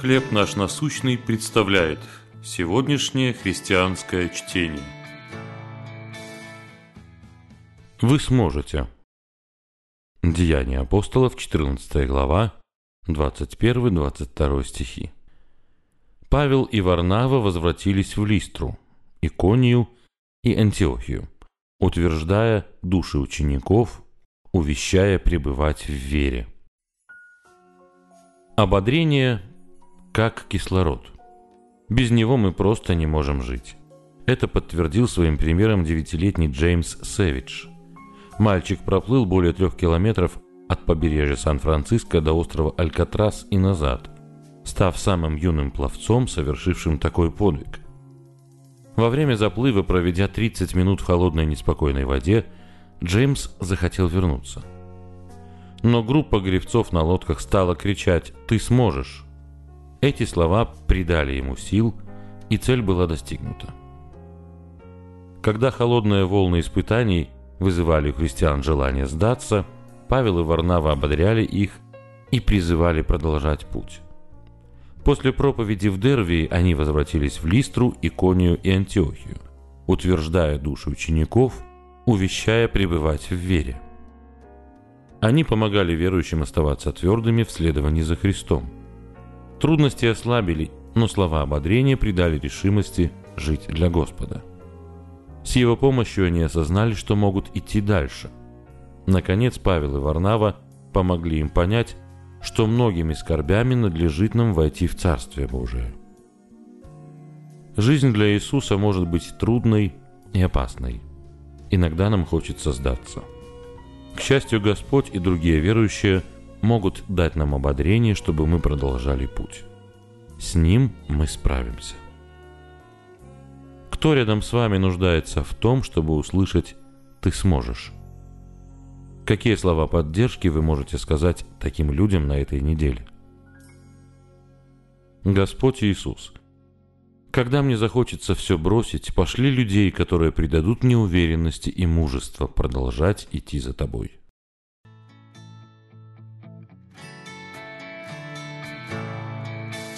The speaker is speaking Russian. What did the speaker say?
«Хлеб наш насущный» представляет сегодняшнее христианское чтение. Вы сможете. Деяния апостолов, 14 глава, 21-22 стихи. Павел и Варнава возвратились в Листру, Иконию и Антиохию, утверждая души учеников, увещая пребывать в вере. Ободрение как кислород. Без него мы просто не можем жить. Это подтвердил своим примером девятилетний Джеймс Сэвидж. Мальчик проплыл более трех километров от побережья Сан-Франциско до острова Алькатрас и назад, став самым юным пловцом, совершившим такой подвиг. Во время заплыва, проведя 30 минут в холодной неспокойной воде, Джеймс захотел вернуться. Но группа гребцов на лодках стала кричать «Ты сможешь!». Эти слова придали ему сил, и цель была достигнута. Когда холодные волны испытаний вызывали у христиан желание сдаться, Павел и Варнава ободряли их и призывали продолжать путь. После проповеди в Дервии они возвратились в Листру, Иконию и Антиохию, утверждая души учеников, увещая пребывать в вере. Они помогали верующим оставаться твердыми в следовании за Христом – Трудности ослабили, но слова ободрения придали решимости жить для Господа. С его помощью они осознали, что могут идти дальше. Наконец Павел и Варнава помогли им понять, что многими скорбями надлежит нам войти в Царствие Божие. Жизнь для Иисуса может быть трудной и опасной. Иногда нам хочется сдаться. К счастью, Господь и другие верующие – могут дать нам ободрение, чтобы мы продолжали путь. С ним мы справимся. Кто рядом с вами нуждается в том, чтобы услышать «ты сможешь»? Какие слова поддержки вы можете сказать таким людям на этой неделе? Господь Иисус, когда мне захочется все бросить, пошли людей, которые придадут мне уверенности и мужества продолжать идти за тобой.